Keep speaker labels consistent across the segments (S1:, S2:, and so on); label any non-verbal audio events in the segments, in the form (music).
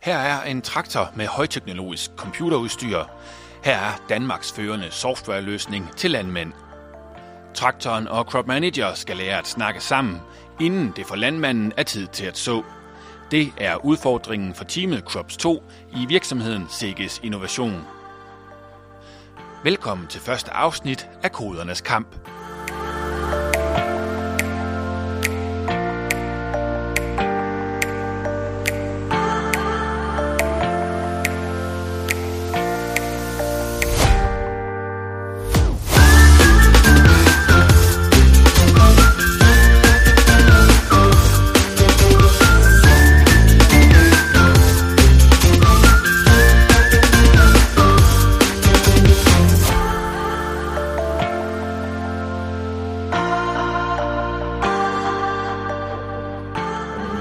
S1: Her er en traktor med højteknologisk computerudstyr. Her er Danmarks førende softwareløsning til landmænd. Traktoren og crop manager skal lære at snakke sammen, inden det for landmanden er tid til at så. Det er udfordringen for teamet Crops 2 i virksomheden Sikkes Innovation. Velkommen til første afsnit af Kodernes Kamp.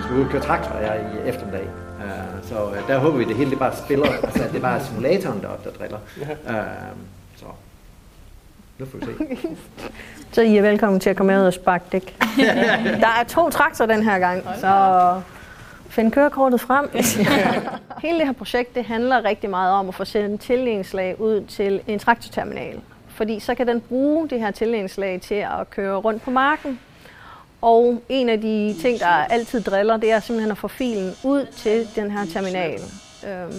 S2: Skal ud og køre traktor her i eftermiddag. Uh, så uh, der håber vi, at det hele det bare spiller. Altså, at det bare er simulatoren, der, der driller. Uh, så nu får vi se. (laughs)
S3: Så I er velkommen til at komme med ud og sparke dæk. (laughs) Der er to traktorer den her gang, så find kørekortet frem. (laughs) Hele det her projekt det handler rigtig meget om at få sendt tildelingsslag ud til en traktorterminal. Fordi så kan den bruge det her tildelingsslag til at køre rundt på marken. Og en af de ting, der altid driller, det er simpelthen at få filen ud til den her terminal. Øhm,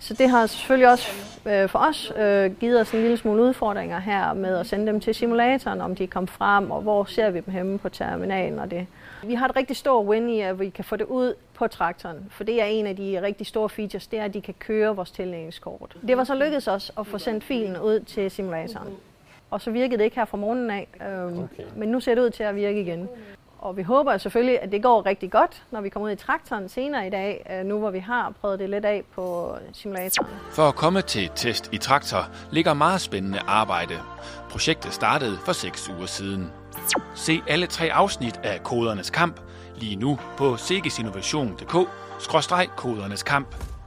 S3: Så det har selvfølgelig også øh, for os øh, givet os en lille smule udfordringer her med at sende dem til simulatoren, om de kommet frem, og hvor ser vi dem henne på terminalen og det. Vi har et rigtig stort win i, at vi kan få det ud på traktoren, for det er en af de rigtig store features, det er, at de kan køre vores tildækningskort. Det var så lykkedes os at få sendt filen ud til simulatoren. Og så virkede det ikke her fra morgenen af, øhm, okay. men nu ser det ud til at virke igen. Og vi håber selvfølgelig, at det går rigtig godt, når vi kommer ud i traktoren senere i dag, øh, nu hvor vi har prøvet det lidt af på simulatoren.
S1: For at komme til test i traktor ligger meget spændende arbejde. Projektet startede for 6 uger siden. Se alle tre afsnit af Kodernes Kamp lige nu på sigesinnovation.dk-kodernes kamp.